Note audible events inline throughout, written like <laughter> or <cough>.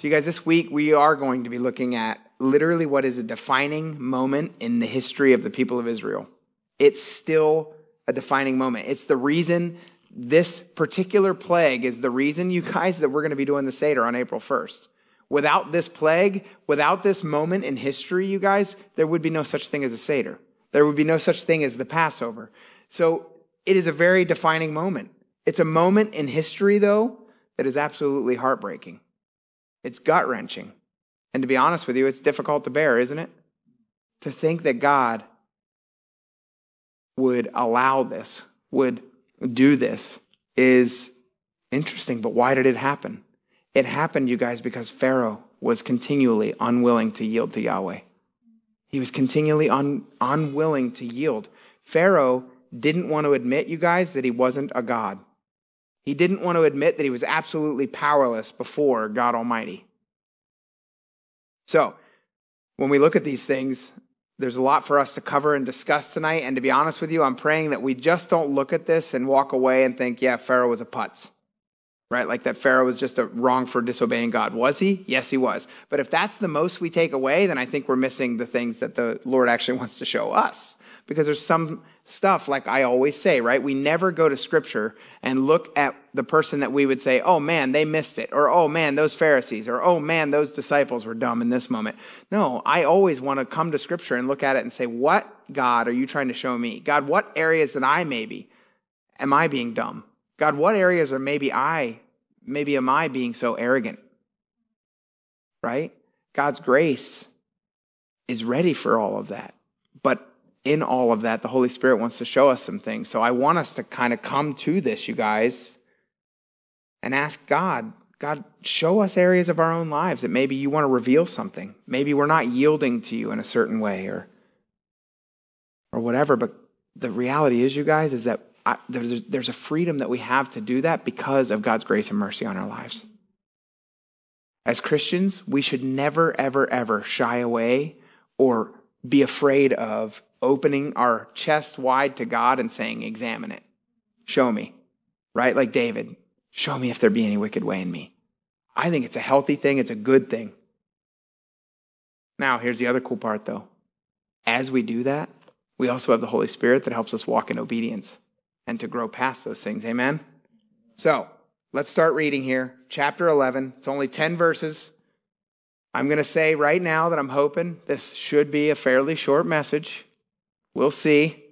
So, you guys, this week we are going to be looking at literally what is a defining moment in the history of the people of Israel. It's still a defining moment. It's the reason this particular plague is the reason, you guys, that we're going to be doing the Seder on April 1st. Without this plague, without this moment in history, you guys, there would be no such thing as a Seder. There would be no such thing as the Passover. So it is a very defining moment. It's a moment in history, though, that is absolutely heartbreaking. It's gut wrenching. And to be honest with you, it's difficult to bear, isn't it? To think that God would allow this, would do this, is interesting. But why did it happen? It happened, you guys, because Pharaoh was continually unwilling to yield to Yahweh. He was continually un, unwilling to yield. Pharaoh didn't want to admit, you guys, that he wasn't a God. He didn't want to admit that he was absolutely powerless before God Almighty. So, when we look at these things, there's a lot for us to cover and discuss tonight. And to be honest with you, I'm praying that we just don't look at this and walk away and think, yeah, Pharaoh was a putz right? Like that Pharaoh was just a wrong for disobeying God. Was he? Yes, he was. But if that's the most we take away, then I think we're missing the things that the Lord actually <laughs> wants to show us. Because there's some stuff, like I always say, right? We never go to scripture and look at the person that we would say, oh man, they missed it. Or oh man, those Pharisees. Or oh man, those disciples were dumb in this moment. No, I always want to come to scripture and look at it and say, what God are you trying to show me? God, what areas that I maybe am I being dumb? God, what areas are maybe I, maybe am I being so arrogant? Right? God's grace is ready for all of that. In all of that, the Holy Spirit wants to show us some things. So I want us to kind of come to this, you guys, and ask God, God, show us areas of our own lives that maybe you want to reveal something. Maybe we're not yielding to you in a certain way or or whatever, but the reality is, you guys, is that I, there's, there's a freedom that we have to do that because of God's grace and mercy on our lives. As Christians, we should never, ever, ever shy away or be afraid of opening our chest wide to God and saying, Examine it. Show me. Right? Like David, show me if there be any wicked way in me. I think it's a healthy thing, it's a good thing. Now, here's the other cool part though. As we do that, we also have the Holy Spirit that helps us walk in obedience and to grow past those things. Amen? So, let's start reading here. Chapter 11. It's only 10 verses. I'm going to say right now that I'm hoping this should be a fairly short message. We'll see.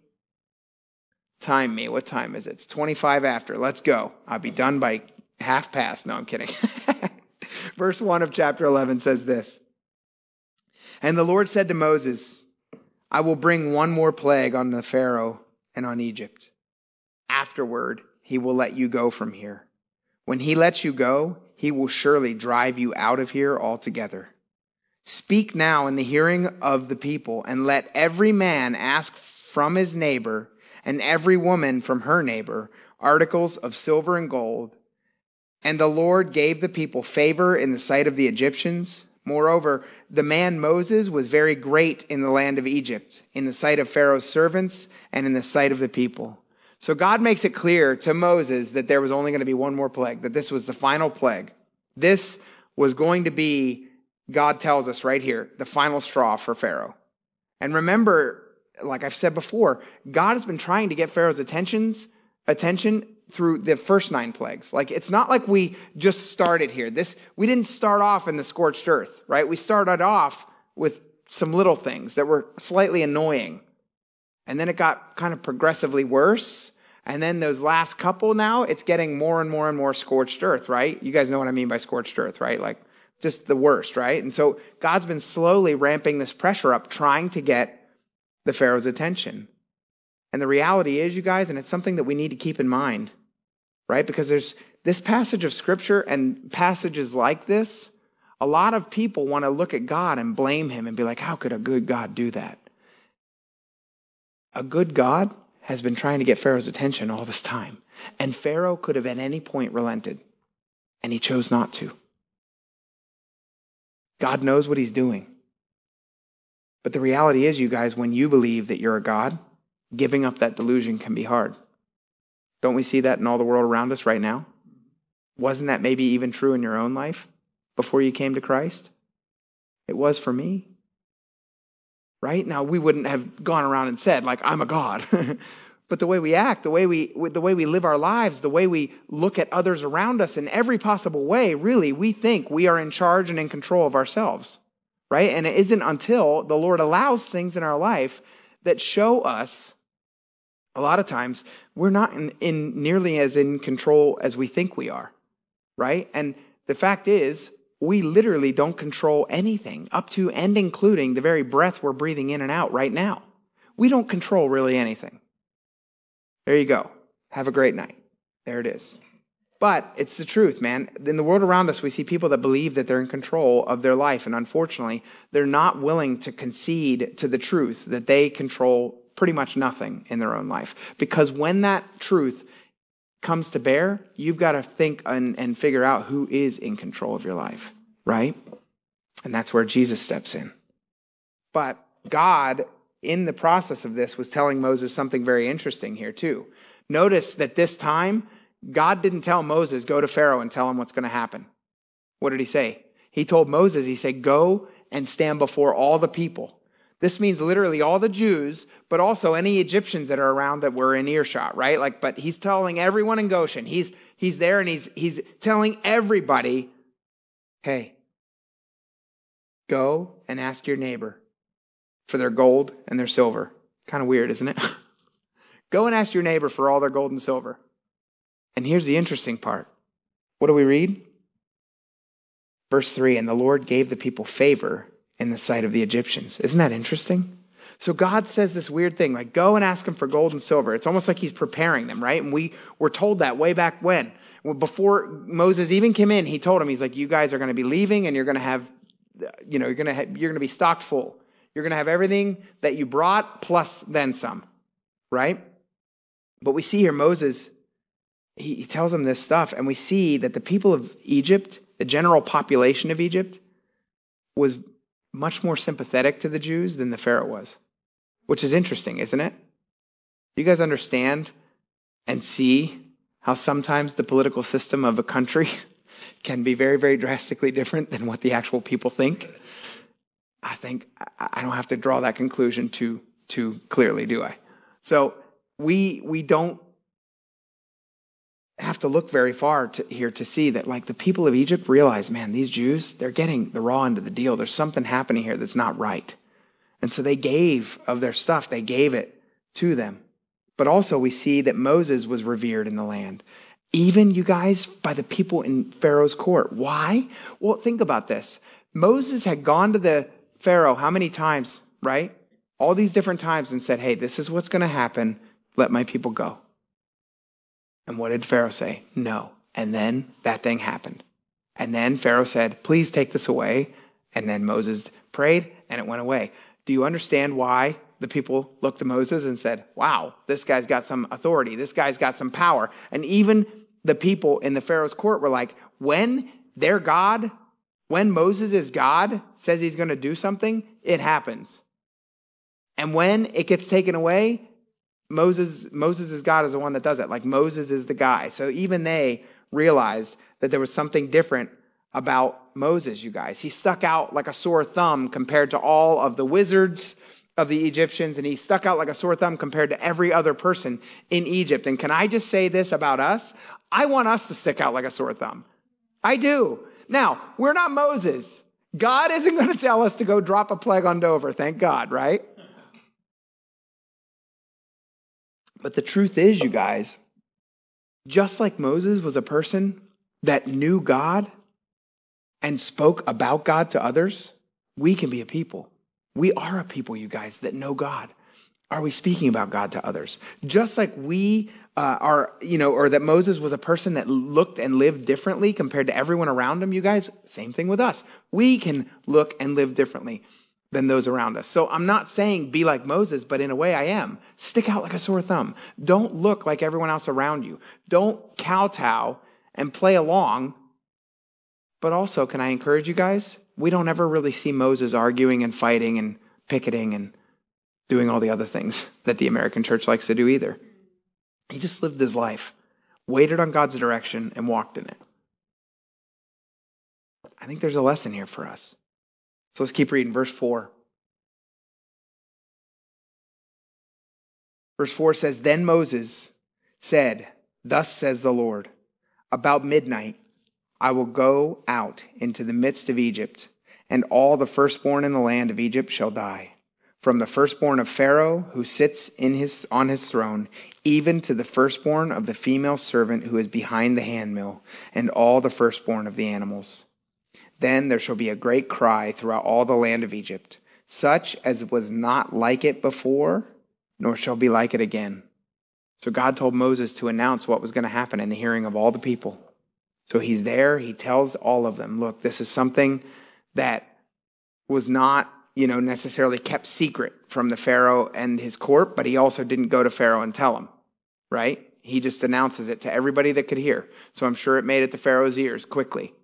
Time me. What time is it? It's 25 after. Let's go. I'll be done by half past. No, I'm kidding. <laughs> Verse 1 of chapter 11 says this And the Lord said to Moses, I will bring one more plague on the Pharaoh and on Egypt Afterward, he will let you go from here. When he lets you go, he will surely drive you out of here altogether. Speak now in the hearing of the people, and let every man ask from his neighbor, and every woman from her neighbor, articles of silver and gold. And the Lord gave the people favor in the sight of the Egyptians. Moreover, the man Moses was very great in the land of Egypt, in the sight of Pharaoh's servants, and in the sight of the people. So God makes it clear to Moses that there was only going to be one more plague, that this was the final plague. This was going to be, God tells us right here, the final straw for Pharaoh. And remember, like I've said before, God has been trying to get Pharaoh's attentions, attention through the first nine plagues. Like it's not like we just started here. This we didn't start off in the scorched earth, right? We started off with some little things that were slightly annoying. And then it got kind of progressively worse. And then those last couple now, it's getting more and more and more scorched earth, right? You guys know what I mean by scorched earth, right? Like just the worst, right? And so God's been slowly ramping this pressure up, trying to get the Pharaoh's attention. And the reality is, you guys, and it's something that we need to keep in mind, right? Because there's this passage of scripture and passages like this, a lot of people want to look at God and blame him and be like, how could a good God do that? A good God has been trying to get Pharaoh's attention all this time. And Pharaoh could have at any point relented, and he chose not to. God knows what he's doing. But the reality is, you guys, when you believe that you're a God, giving up that delusion can be hard. Don't we see that in all the world around us right now? Wasn't that maybe even true in your own life? before you came to Christ? It was for me. Right? Now, we wouldn't have gone around and said, like, I'm a God. <laughs> but the way we act, the way we, the way we live our lives, the way we look at others around us in every possible way, really, we think we are in charge and in control of ourselves. Right? And it isn't until the Lord allows things in our life that show us a lot of times we're not in, in, nearly as in control as we think we are, right? And the fact is, we literally don't control anything up to and including the very breath we're breathing in and out right now. We don't control really anything. There you go. Have a great night. There it is. But it's the truth, man. In the world around us, we see people that believe that they're in control of their life. And unfortunately, they're not willing to concede to the truth that they control pretty much nothing in their own life. Because when that truth comes to bear, you've got to think and, and figure out who is in control of your life, right? And that's where Jesus steps in. But God, in the process of this, was telling Moses something very interesting here, too. Notice that this time, God didn't tell Moses, go to Pharaoh and tell him what's going to happen. What did he say? He told Moses, he said, go and stand before all the people this means literally all the Jews, but also any Egyptians that are around that were in earshot, right? Like, but he's telling everyone in Goshen. He's he's there and he's he's telling everybody, hey, go and ask your neighbor for their gold and their silver. Kind of weird, isn't it? <laughs> go and ask your neighbor for all their gold and silver. And here's the interesting part. What do we read? Verse 3 And the Lord gave the people favor in the sight of the Egyptians. Isn't that interesting? So God says this weird thing, like go and ask him for gold and silver. It's almost like he's preparing them, right? And we were told that way back when. Before Moses even came in, he told him, he's like, you guys are going to be leaving and you're going to have, you know, you're going to you're going to be stocked full. You're going to have everything that you brought plus then some, right? But we see here Moses, he, he tells them this stuff, and we see that the people of Egypt, the general population of Egypt, was much more sympathetic to the Jews than the Pharaoh was, which is interesting, isn't it? You guys understand and see how sometimes the political system of a country <laughs> can be very, very drastically different than what the actual people think? I think I don't have to draw that conclusion too, too clearly, do I? So we, we don't have to look very far to, here to see that like the people of Egypt realize, man, these Jews, they're getting the raw end of the deal. There's something happening here that's not right. And so they gave of their stuff, they gave it to them. But also we see that Moses was revered in the land. Even you guys by the people in Pharaoh's court. Why? Well, think about this. Moses had gone to the Pharaoh how many times, right? All these different times and said, "Hey, this is what's going to happen. Let my people go." And what did Pharaoh say? No. And then that thing happened. And then Pharaoh said, Please take this away. And then Moses prayed and it went away. Do you understand why the people looked to Moses and said, Wow, this guy's got some authority. This guy's got some power. And even the people in the Pharaoh's court were like, When their God, when Moses is God, says he's going to do something, it happens. And when it gets taken away, Moses, Moses is God is the one that does it. Like Moses is the guy. So even they realized that there was something different about Moses, you guys. He stuck out like a sore thumb compared to all of the wizards of the Egyptians, and he stuck out like a sore thumb compared to every other person in Egypt. And can I just say this about us? I want us to stick out like a sore thumb. I do. Now, we're not Moses. God isn't going to tell us to go drop a plague on Dover, thank God, right? But the truth is, you guys, just like Moses was a person that knew God and spoke about God to others, we can be a people. We are a people, you guys, that know God. Are we speaking about God to others? Just like we uh, are, you know, or that Moses was a person that looked and lived differently compared to everyone around him, you guys, same thing with us. We can look and live differently than those around us. So I'm not saying be like Moses, but in a way I am. Stick out like a sore thumb. Don't look like everyone else around you. Don't kowtow and play along. But also, can I encourage you guys? We don't ever really see Moses arguing and fighting and picketing and doing all the other things that the American church likes to do either. He just lived his life, waited on God's direction, and walked in it. I think there's a lesson here for us. So let's keep reading. Verse 4. Verse 4 says, Then Moses said, Thus says the Lord, about midnight I will go out into the midst of Egypt, and all the firstborn in the land of Egypt shall die. From the firstborn of Pharaoh who sits in his, on his throne, even to the firstborn of the female servant who is behind the handmill, and all the firstborn of the animals. Then there shall be a great cry throughout all the land of Egypt, such as was not like it before, nor shall be like it again. So God told Moses to announce what was going to happen in the hearing of all the people. So he's there, he tells all of them, look, this is something that was not, you know, necessarily kept secret from the Pharaoh and his court, but he also didn't go to Pharaoh and tell him, right? He just announces it to everybody that could hear. So I'm sure it made it to Pharaoh's ears quickly.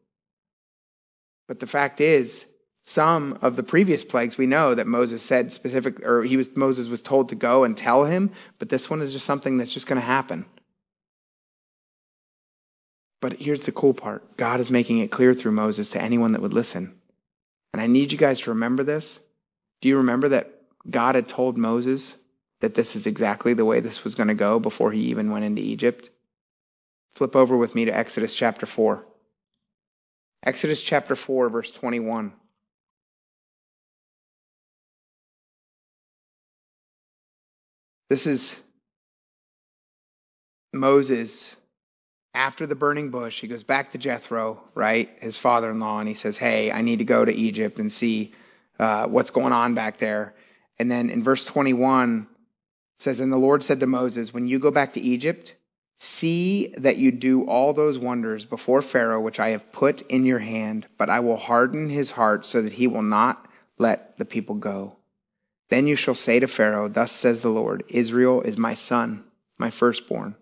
But the fact is, some of the previous plagues we know that Moses said specific or he was Moses was told to go and tell him, but this one is just something that's just going to happen. But here's the cool part. God is making it clear through Moses to anyone that would listen. And I need you guys to remember this. Do you remember that God had told Moses that this is exactly the way this was going to go before he even went into Egypt? Flip over with me to Exodus chapter 4. Exodus chapter 4, verse 21. This is Moses after the burning bush. He goes back to Jethro, right, his father in law, and he says, Hey, I need to go to Egypt and see uh, what's going on back there. And then in verse 21, says, And the Lord said to Moses, When you go back to Egypt, see that you do all those wonders before Pharaoh, which I have put in your hand, but I will harden his heart so that he will not let the people go. Then you shall say to Pharaoh, Thus says the Lord, Israel is my son, my firstborn.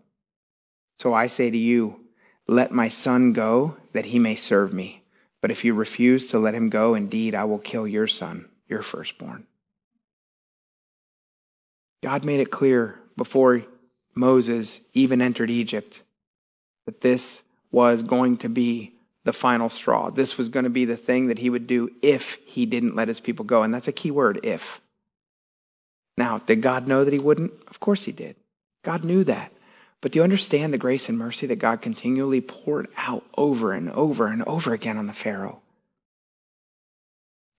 So I say to you, Let my son go, that he may serve me. But if you refuse to let him go, indeed, I will kill your son, your firstborn. God made it clear before Moses even entered Egypt that this was going to be the final straw. This was going to be the thing that he would do if he didn't let his people go. And that's a key word, if. Now, did God know that he wouldn't? Of course he did. God knew that. But do you understand the grace and mercy that God continually poured out over and over and over again on the Pharaoh?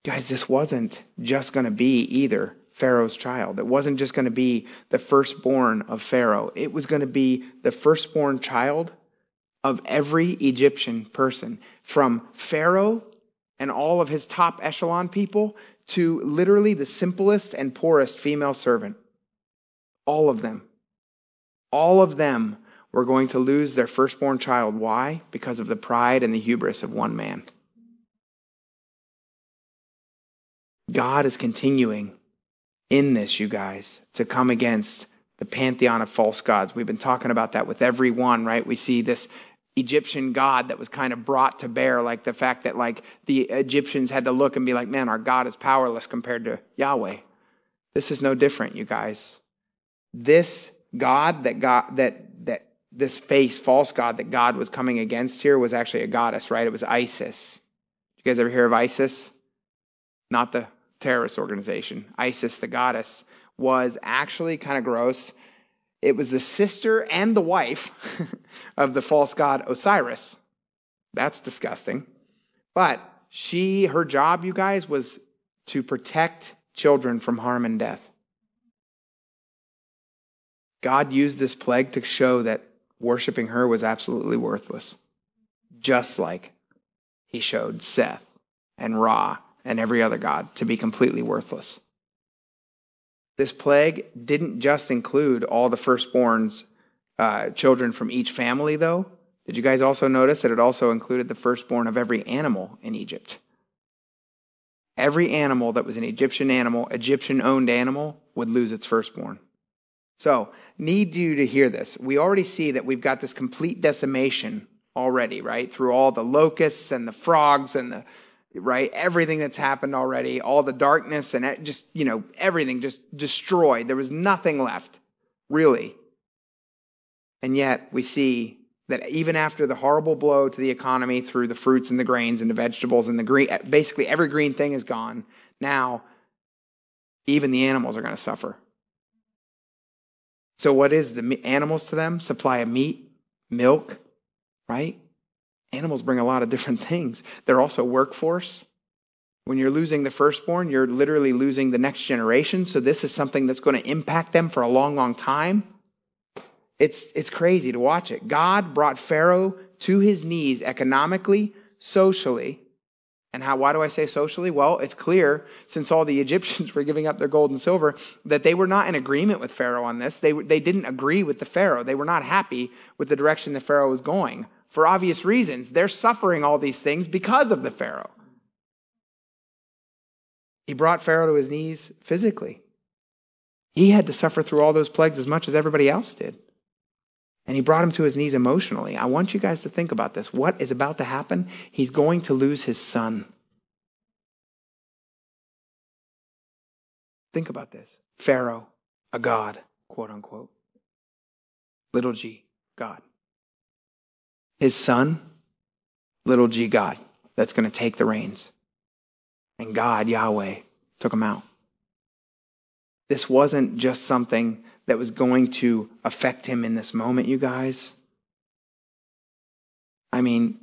Guys, this wasn't just going to be either Pharaoh's child. It wasn't just going to be the firstborn of Pharaoh. It was going to be the firstborn child of every Egyptian person, from Pharaoh and all of his top echelon people to literally the simplest and poorest female servant. All of them. All of them were going to lose their firstborn child. Why? Because of the pride and the hubris of one man. God is continuing in this, you guys, to come against the pantheon of false gods. We've been talking about that with every one, right? We see this Egyptian God that was kind of brought to bear, like the fact that like the Egyptians had to look and be like, man, our God is powerless compared to Yahweh. This is no different, you guys. This God that God that that this face, false God that God was coming against here was actually a goddess, right? It was Isis. You guys ever hear of Isis? Not the terrorist organization. Isis, the goddess, was actually kind of gross. It was the sister and the wife <laughs> of the false god Osiris. That's disgusting. But she, her job, you guys, was to protect children from harm and death. God used this plague to show that worshiping her was absolutely worthless, just like he showed Seth and Ra and every other god to be completely worthless. This plague didn't just include all the firstborns, uh, children from each family, though. Did you guys also notice that it also included the firstborn of every animal in Egypt? Every animal that was an Egyptian animal, Egyptian owned animal, would lose its firstborn. So, need you to hear this. We already see that we've got this complete decimation already, right? Through all the locusts and the frogs and the right? Everything that's happened already, all the darkness and just, you know, everything just destroyed. There was nothing left, really. And yet we see that even after the horrible blow to the economy through the fruits and the grains and the vegetables and the green, basically every green thing is gone, now even the animals are going to suffer. So, what is the animals to them? Supply of meat, milk, right? Animals bring a lot of different things. They're also workforce. When you're losing the firstborn, you're literally losing the next generation. So, this is something that's going to impact them for a long, long time. It's, it's crazy to watch it. God brought Pharaoh to his knees economically, socially. And how, why do I say socially? Well, it's clear since all the <laughs> Egyptians were giving up their gold and silver that they were not in agreement with Pharaoh on this. They, they didn't agree with the Pharaoh. They were not happy with the direction the Pharaoh was going. For obvious reasons, they're suffering all these things because of the Pharaoh. He brought Pharaoh to his knees physically. He had to suffer through all those plagues as much as everybody else did. And he brought him to his knees emotionally. I want you guys to think about this. What is about to happen? He's going to lose his son. Think about this Pharaoh, a god, quote unquote. Little g, God. His son, little g, God, that's going to take the reins. And God, Yahweh, took him out. This wasn't just something that was going to affect him in this moment, you guys. I mean,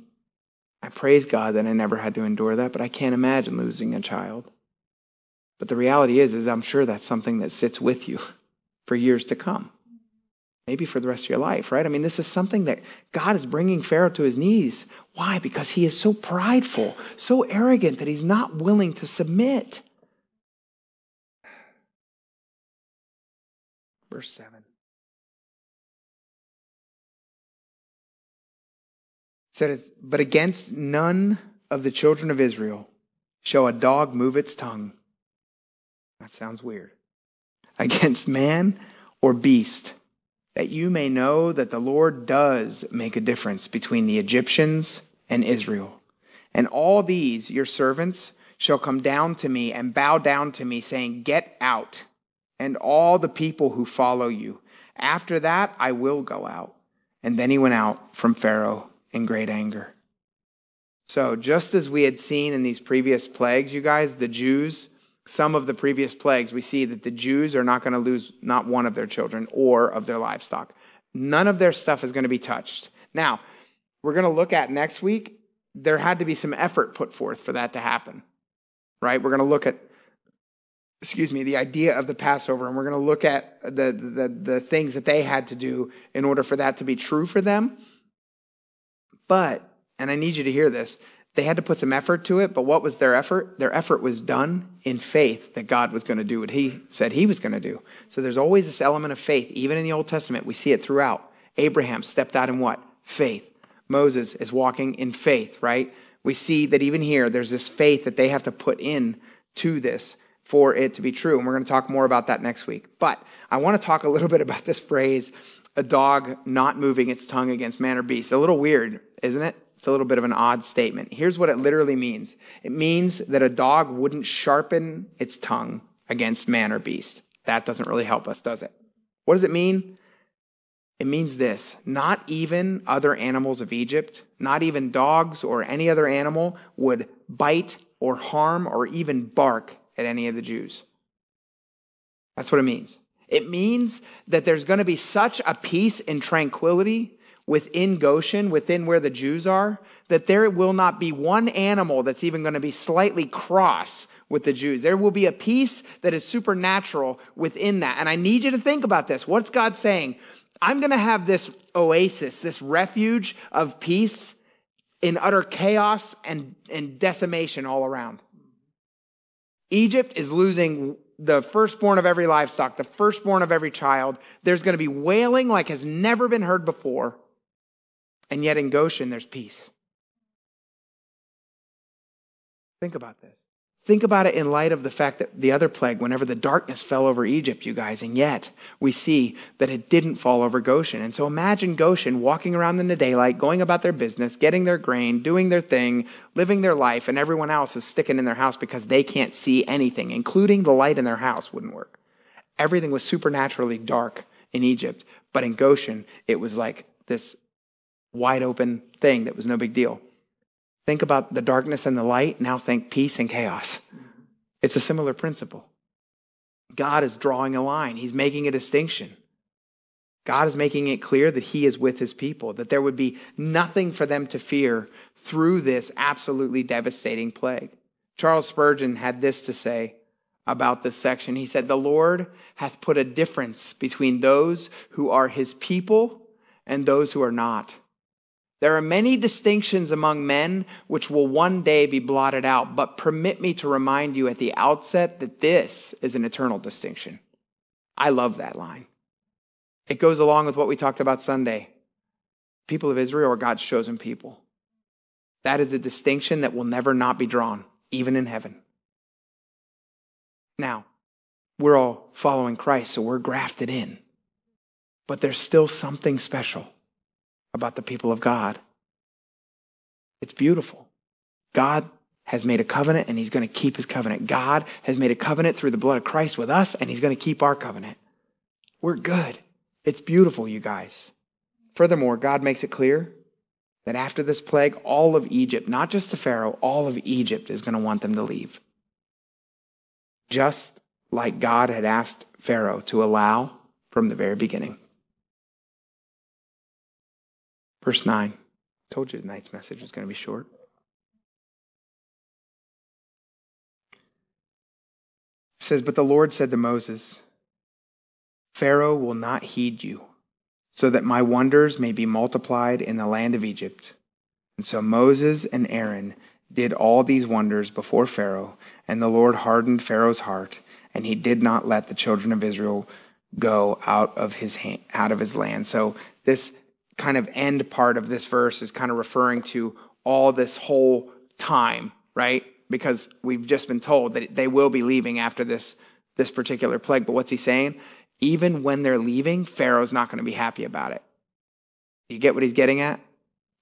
I praise God that I never had to endure that, but I can't imagine losing a child. But the reality is, is I'm sure that's something that sits with you <laughs> for years to come. Maybe for the rest of your life, right? I mean, this is something that God is bringing Pharaoh to his knees. Why? Because he is so prideful, so arrogant that he's not willing to submit. Verse 7. It says, But against none of the children of Israel shall a dog move its tongue. That sounds weird. <laughs> Against man or beast, that you may know that the Lord does make a difference between the Egyptians and Israel. And all these, your servants, shall come down to me and bow down to me, saying, Get out and all the people who follow you. After that, I will go out. And then he went out from Pharaoh in great anger. So, just as we had seen in these previous plagues, you guys, the Jews, some of the previous plagues, we see that the Jews are not going to lose not one of their children or of their livestock. None of their stuff is going to be touched. Now, we're going to look at next week, there had to be some effort put forth for that to happen, right? We're going to look at excuse me, the idea of the Passover, and we're going to look at the, the, the things that they had to do in order for that to be true for them. But, and I need you to hear this, they had to put some effort to it, but what was their effort? Their effort was done in faith that God was going to do what He said He was going to do. So there's always this element of faith. Even in the Old Testament, we see it throughout. Abraham stepped out in what? Faith. Moses is walking in faith, right? We see that even here, there's this faith that they have to put in to this for it to be true. And we're going to talk more about that next week. But I want to talk a little bit about this phrase, a dog not moving its tongue against man or beast. A little weird, isn't it? It's a little bit of an odd statement. Here's what it literally means it means that a dog wouldn't sharpen its tongue against man or beast. That doesn't really help us, does it? What does it mean? It means this not even other animals of Egypt, not even dogs or any other animal would bite or harm or even bark at any of the Jews. That's what it means. It means that there's going to be such a peace and tranquility within Goshen, within where the Jews are, that there will not be one animal that's even going to be slightly cross with the Jews. There will be a peace that is supernatural within that. And I need you to think about this. What's God saying? I'm going to have this oasis, this refuge of peace in utter chaos and, and decimation all around. Egypt is losing the firstborn of every livestock, the firstborn of every child. There's going to be wailing like has never been heard before. And yet in Goshen, there's peace. Think about this. Think about it in light of the fact that the other plague, whenever the darkness fell over Egypt, you guys, and yet we see that it didn't fall over Goshen. And so imagine Goshen walking around in the daylight, going about their business, getting their grain, doing their thing, living their life, and everyone else is sticking in their house because they can't see anything, including the light in their house wouldn't work. Everything was supernaturally dark in Egypt, but in Goshen, it was like this wide open thing that was no big deal. Think about the darkness and the light. Now think peace and chaos. It's a similar principle. God is drawing a line, He's making a distinction. God is making it clear that He is with His people, that there would be nothing for them to fear through this absolutely devastating plague. Charles Spurgeon had this to say about this section. He said, The Lord hath put a difference between those who are His people and those who are not. There are many distinctions among men which will one day be blotted out, but permit me to remind you at the outset that this is an eternal distinction. I love that line. It goes along with what we talked about Sunday. People of Israel are God's chosen people. That is a distinction that will never not be drawn, even in heaven. Now, we're all following Christ, so we're grafted in. But there's still something special about the people of God. It's beautiful. God has made a covenant and he's going to keep his covenant. God has made a covenant through the blood of Christ with us and he's going to keep our covenant. We're good. It's beautiful, you guys. Furthermore, God makes it clear that after this plague, all of Egypt, not just the Pharaoh, all of Egypt is going to want them to leave. Just like God had asked Pharaoh to allow from the very beginning. Verse 9. Told you tonight's message was going to be short. It says, But the Lord said to Moses, Pharaoh will not heed you, so that my wonders may be multiplied in the land of Egypt. And so Moses and Aaron did all these wonders before Pharaoh, and the Lord hardened Pharaoh's heart, and he did not let the children of Israel go out of his hand, out of his land. So this kind of end part of this verse is kind of referring to all this whole time, right? Because we've just been told that they will be leaving after this, this particular plague. But what's he saying? Even when they're leaving, Pharaoh's not going to be happy about it. You get what he's getting at?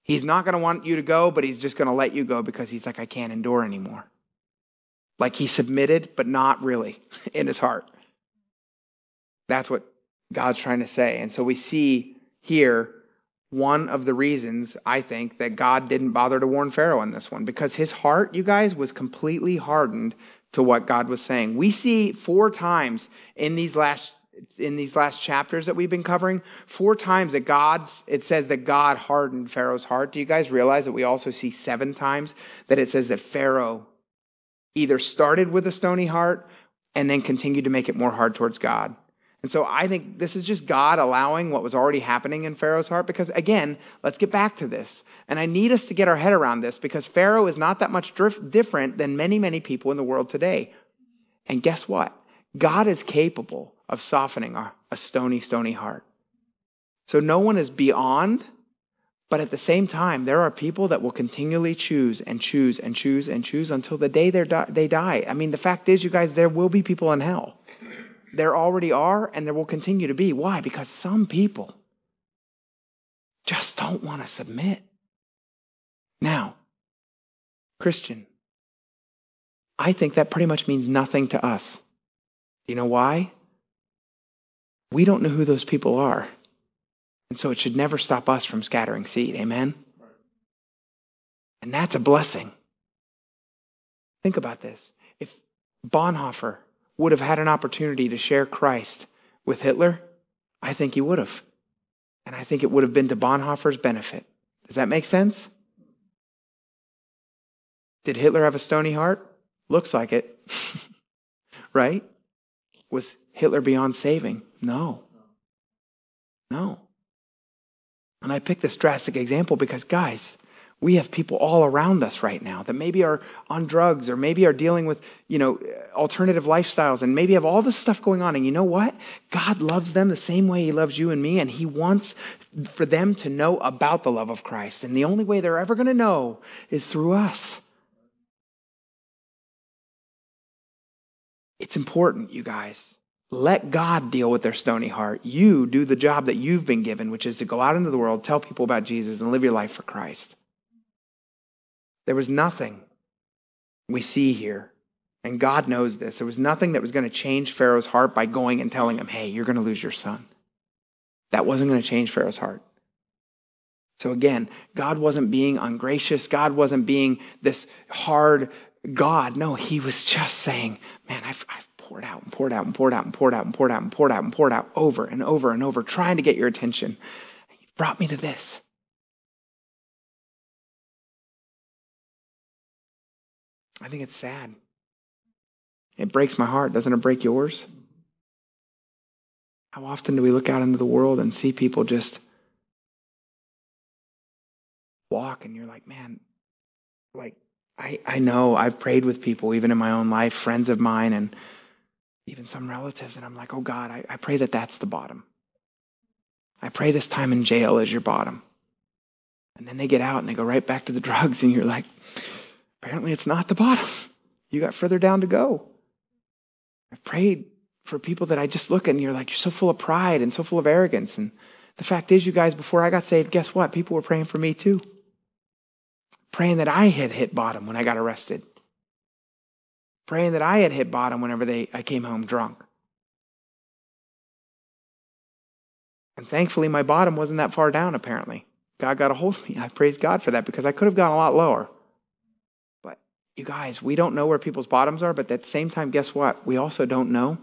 He's not going to want you to go, but he's just going to let you go because he's like, I can't endure anymore. Like he submitted, but not really <laughs> in his heart. That's what God's trying to say. And so we see here one of the reasons I think that God didn't bother to warn Pharaoh in this one because his heart, you guys, was completely hardened to what God was saying. We see four times in these last in these last chapters that we've been covering, four times that God's it says that God hardened Pharaoh's heart. Do you guys realize that we also see seven times that it says that Pharaoh either started with a stony heart and then continued to make it more hard towards God? And so I think this is just God allowing what was already happening in Pharaoh's heart. Because again, let's get back to this. And I need us to get our head around this because Pharaoh is not that much different than many, many people in the world today. And guess what? God is capable of softening a, stony, stony heart. So no one is beyond, but at the same time, there are people that will continually choose and choose and choose and choose until the day they die. I mean, the fact is, you guys, there will be people in hell. There already are, and there will continue to be. Why? Because some people just don't want to submit. Now, Christian, I think that pretty much means nothing to us. Do you know why? We don't know who those people are. And so it should never stop us from scattering seed. Amen? And that's a blessing. Think about this. If Bonhoeffer would have had an opportunity to share Christ with Hitler, I think he would have. And I think it would have been to Bonhoeffer's benefit. Does that make sense? Did Hitler have a stony heart? Looks like it. <laughs> right? Was Hitler beyond saving? No. No. And I picked this drastic example because, guys, we have people all around us right now that maybe are on drugs or maybe are dealing with, you know, alternative lifestyles and maybe have all this stuff going on. And you know what? God loves them the same way he loves you and me. And he wants for them to know about the love of Christ. And the only way they're ever going to know is through us. It's important, you guys. Let God deal with their stony heart. You do the job that you've been given, which is to go out into the world, tell people about Jesus, and live your life for Christ. There was nothing we see here. And God knows this. There was nothing that was going to change Pharaoh's heart by going and telling him, hey, you're going to lose your son. That wasn't going to change Pharaoh's heart. So again, God wasn't being ungracious. God wasn't being this hard God. No, he was just saying, man, I've, I've poured out and poured out and poured out and poured out and poured out and poured out and poured out over and over and over, trying to get your attention. You brought me to this. I think it's sad. It breaks my heart. Doesn't it break yours? How often do we look out into the world and see people just walk and you're like, man, like, I, I know I've prayed with people, even in my own life, friends of mine, and even some relatives, and I'm like, oh God, I, I pray that that's the bottom. I pray this time in jail is your bottom. And then they get out and they go right back to the <laughs> drugs, and you're like, apparently it's not the bottom. You got further down to go. I've prayed for people that I just look at and you're like, you're so full of pride and so full of arrogance. And the fact is, you guys, before I got saved, guess what? People were praying for me too. Praying that I had hit bottom when I got arrested. Praying that I had hit bottom whenever they, I came home drunk. And thankfully, my bottom wasn't that far down, apparently. God got a hold of me. I praise God for that because I could have gone a lot lower. You guys, we don't know where people's bottoms are, but at the same time, guess what? We also don't know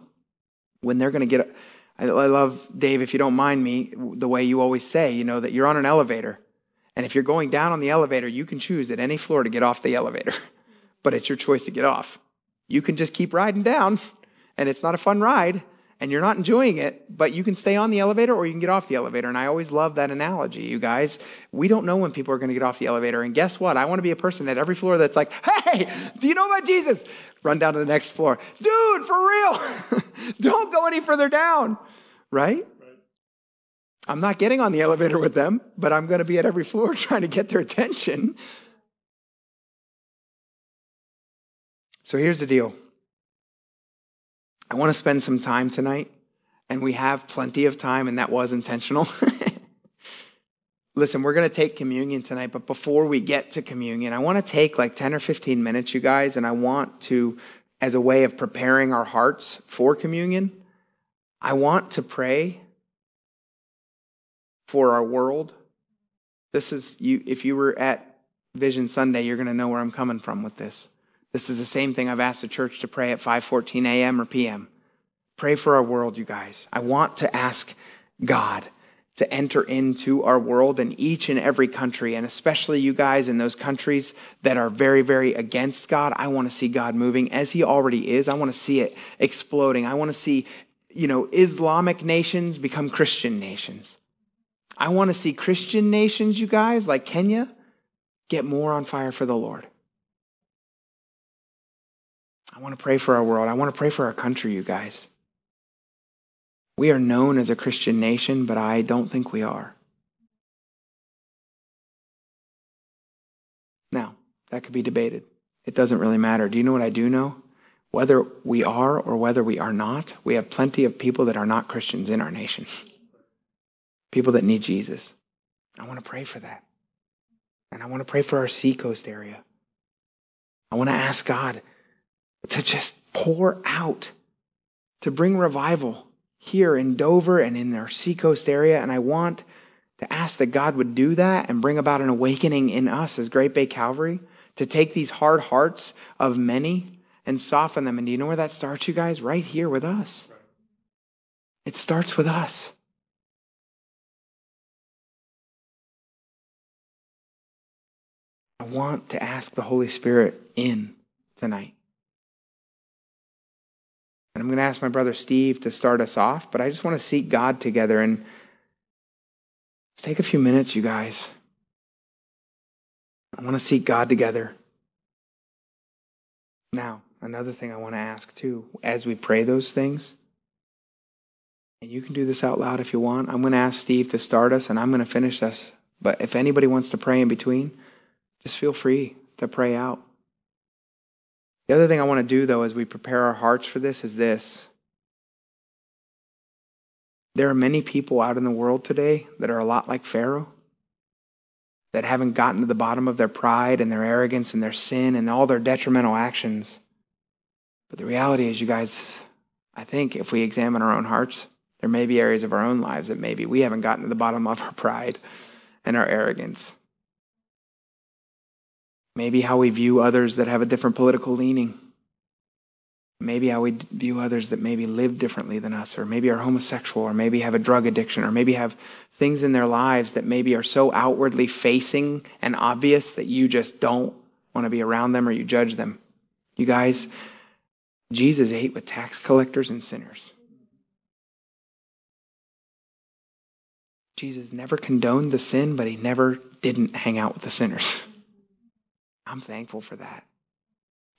when they're going to get. I love, Dave, if you don't mind me, the way you always say, you know, that you're on an elevator. And if you're going down on the elevator, you can choose at any floor to get off the elevator, <laughs> but it's your choice to get off. You can just keep riding down, and it's not a fun ride, and you're not enjoying it, but you can stay on the elevator or you can get off the elevator. And I always love that analogy, you guys. We don't know when people are going to get off the elevator. And guess what? I want to be a person at every floor that's like, hey, do you know about Jesus? Run down to the next floor. Dude, for real. <laughs> don't go any further down, right? I'm not getting on the elevator with them, but I'm going to be at every floor <laughs> trying to get their attention. So here's the deal I want to spend some time tonight, and we have plenty of time, and that was intentional. <laughs> Listen, we're going to take communion tonight, but before we get to communion, I want to take like 10 or 15 minutes, you guys, and I want to, as a way of preparing our hearts for communion, I want to pray for our world. This is you if you were at Vision Sunday, you're going to know where I'm coming from with this. This is the same thing I've asked the church to pray at 5:14 a.m. or p.m. Pray for our world, you guys. I want to ask God to enter into our world in each and every country, and especially you guys in those countries that are very, very against God. I want to see God moving as He already is. I want to see it exploding. I want to see, you know, Islamic nations become Christian nations. I want to see Christian nations, you guys, like Kenya, get more on fire for the Lord. I want to pray for our world. I want to pray for our country, you guys. We are known as a Christian nation, but I don't think we are. Now, that could be debated. It doesn't really matter. Do you know what I do know? Whether we are or whether we are not, we have plenty of people that are not Christians in our nation <laughs> people that need Jesus. I want to pray for that. And I want to pray for our seacoast area. I want to ask God to just pour out, to bring revival here in Dover and in our seacoast area. And I want to ask that God would do that and bring about an awakening in us as Great Bay Calvary to take these hard hearts of many and soften them. And do you know where that starts, you guys? Right here with us. It starts with us. I want to ask the Holy Spirit in tonight. And I'm going to ask my brother Steve to start us off, but I just want to seek God together and take a few minutes, you guys. I want to seek God together. Now, another thing I want to ask too, as we pray those things, and you can do this out loud if you want. I'm going to ask Steve to start us, and I'm going to finish us. But if anybody wants to pray in between, just feel free to pray out. The other thing I want to do, though, as we prepare our hearts for this, is this. There are many people out in the world today that are a lot like Pharaoh, that haven't gotten to the bottom of their pride and their arrogance and their sin and all their detrimental actions. But the reality is, you guys, I think if we examine our own hearts, there may be areas of our own lives that maybe we haven't gotten to the bottom of our <laughs> pride and our arrogance. Maybe how we view others that have a different political leaning. Maybe how we view others that maybe live differently than us, or maybe are homosexual, or maybe have a drug addiction, or maybe have things in their lives that maybe are so outwardly facing and obvious that you just don't want to be around them or you judge them. You guys, Jesus ate with tax collectors and sinners. Jesus never condoned the sin, but he never didn't hang out with the sinners. <laughs> I'm thankful for that.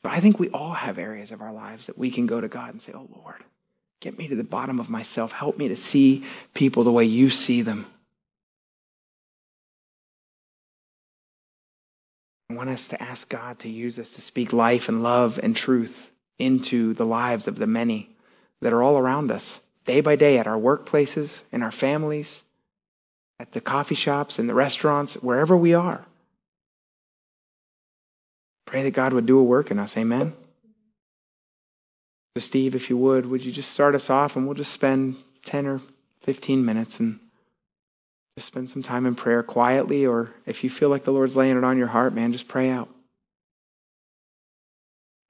So I think we all have areas of our lives that we can go to God and say, Oh Lord, get me to the bottom of myself. Help me to see people the way you see them. I want us to ask God to use us to speak life and love and truth into the lives of the many that are all around us, day by day, at our workplaces, in our families, at the coffee shops, in the restaurants, wherever we are. Pray that God would do a work in us. Amen. So, Steve, if you would, would you just start us off and we'll just spend 10 or 15 minutes and just spend some time in prayer quietly, or if you feel like the Lord's laying it on your heart, man, just pray out.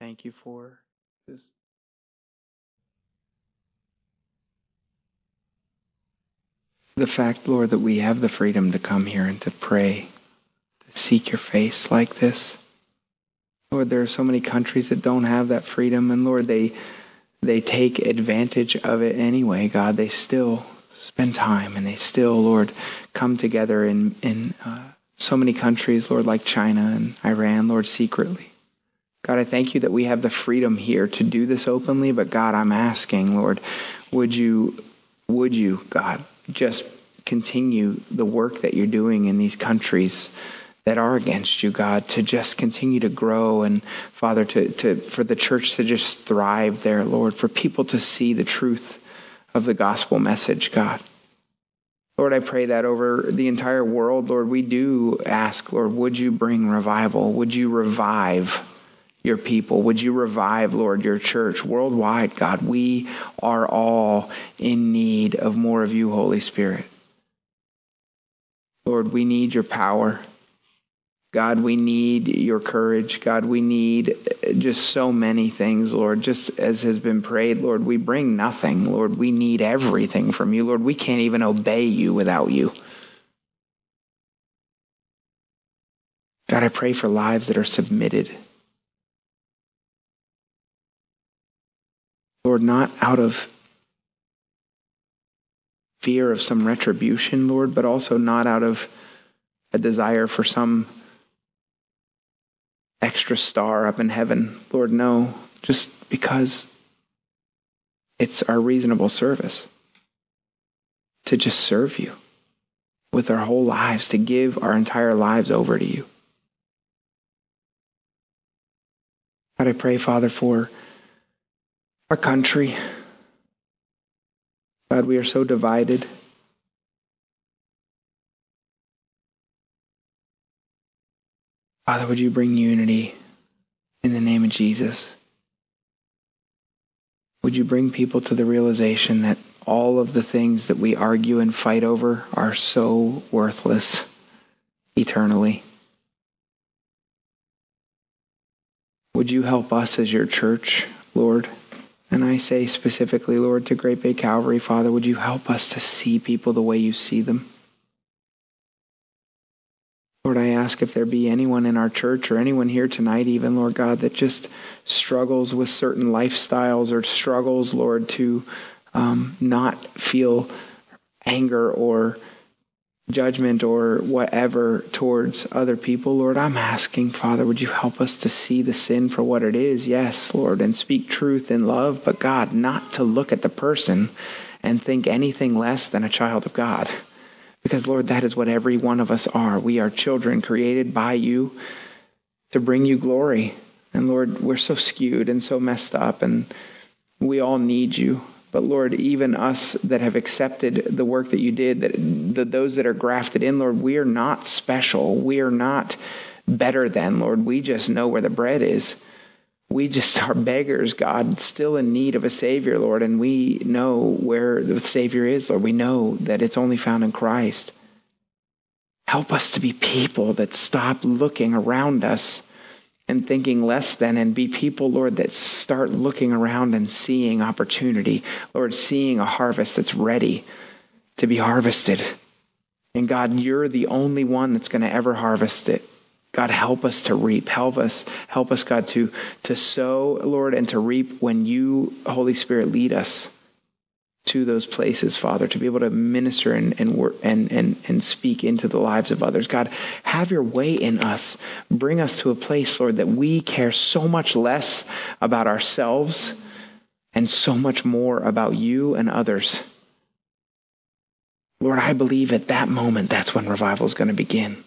Thank you for this. The fact, Lord, that we have the freedom to come here and to pray, to seek your face like this. Lord, there are so many countries that don't have that freedom, and Lord, they they take advantage of it anyway. God, they still spend time, and they still, Lord, come together in in uh, so many countries, Lord, like China and Iran, Lord, secretly. God, I thank you that we have the freedom here to do this openly, but God, I'm asking, Lord, would you, would you, God, just continue the work that you're doing in these countries? That are against you, God, to just continue to grow and Father, to, to for the church to just thrive there, Lord, for people to see the truth of the gospel message, God. Lord, I pray that over the entire world, Lord, we do ask, Lord, would you bring revival? Would you revive your people? Would you revive, Lord, your church worldwide, God? We are all in need of more of you, Holy Spirit. Lord, we need your power. God, we need your courage. God, we need just so many things, Lord. Just as has been prayed, Lord, we bring nothing. Lord, we need everything from you. Lord, we can't even obey you without you. God, I pray for lives that are submitted. Lord, not out of fear of some retribution, Lord, but also not out of a desire for some extra star up in heaven. Lord, no, just because it's our reasonable service to just serve you with our whole lives, to give our entire lives over to you. God, I pray, Father, for our country. God, we are so divided. Father, would you bring unity in the name of Jesus? Would you bring people to the realization that all of the things that we argue and fight over are so worthless eternally? Would you help us as your church, Lord? And I say specifically, Lord, to Great Bay Calvary, Father, would you help us to see people the way you see them? Lord, I ask if there be anyone in our church or anyone here tonight, even, Lord God, that just struggles with certain lifestyles or struggles, Lord, to um, not feel anger or judgment or whatever towards other people, Lord, I'm asking, Father, would you help us to see the sin for what it is? Yes, Lord, and speak truth in love, but God, not to look at the person and think anything less than a child of God. Because, Lord, that is what every one of us are. We are children created by you to bring you glory. And, Lord, we're so skewed and so messed up, and we all need you. But Lord, even us that have accepted the work that you did, that the, those that are grafted in, Lord, we are not special. We are not better than, Lord. We just know where the bread is we just are beggars, God, still in need of a Savior, Lord, and we know where the Savior is, Lord. We know that it's only found in Christ. Help us to be people that stop looking around us and thinking less than, and be people, Lord, that start looking around and seeing opportunity. Lord, seeing a harvest that's ready to be harvested. And God, you're the only one that's going to ever harvest it. God, help us to reap. Help us, help us, God, to, to sow, Lord, and to reap when you, Holy Spirit, lead us to those places, Father, to be able to minister and, and, work, and, and, and speak into the lives of others. God, have your way in us. Bring us to a place, Lord, that we care so much less about ourselves and so much more about you and others. Lord, I believe at that moment that's when revival is going to begin.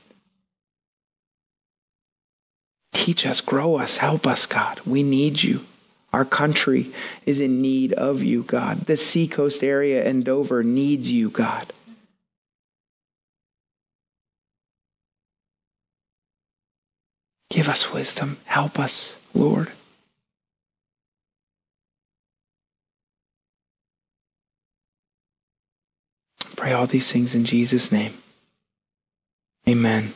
Teach us, grow us, help us, God. We need you. Our country is in need of you, God. The seacoast area and Dover needs you, God. Give us wisdom. Help us, Lord. Pray all these things in Jesus' name. Amen.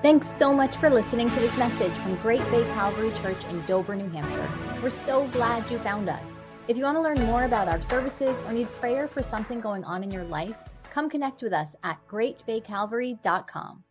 Thanks so much for listening to this message from Great Bay Calvary Church in Dover, New Hampshire. We're so glad you found us. If you want to learn more about our services or need prayer for something going on in your life, come connect with us at greatbaycalvary.com.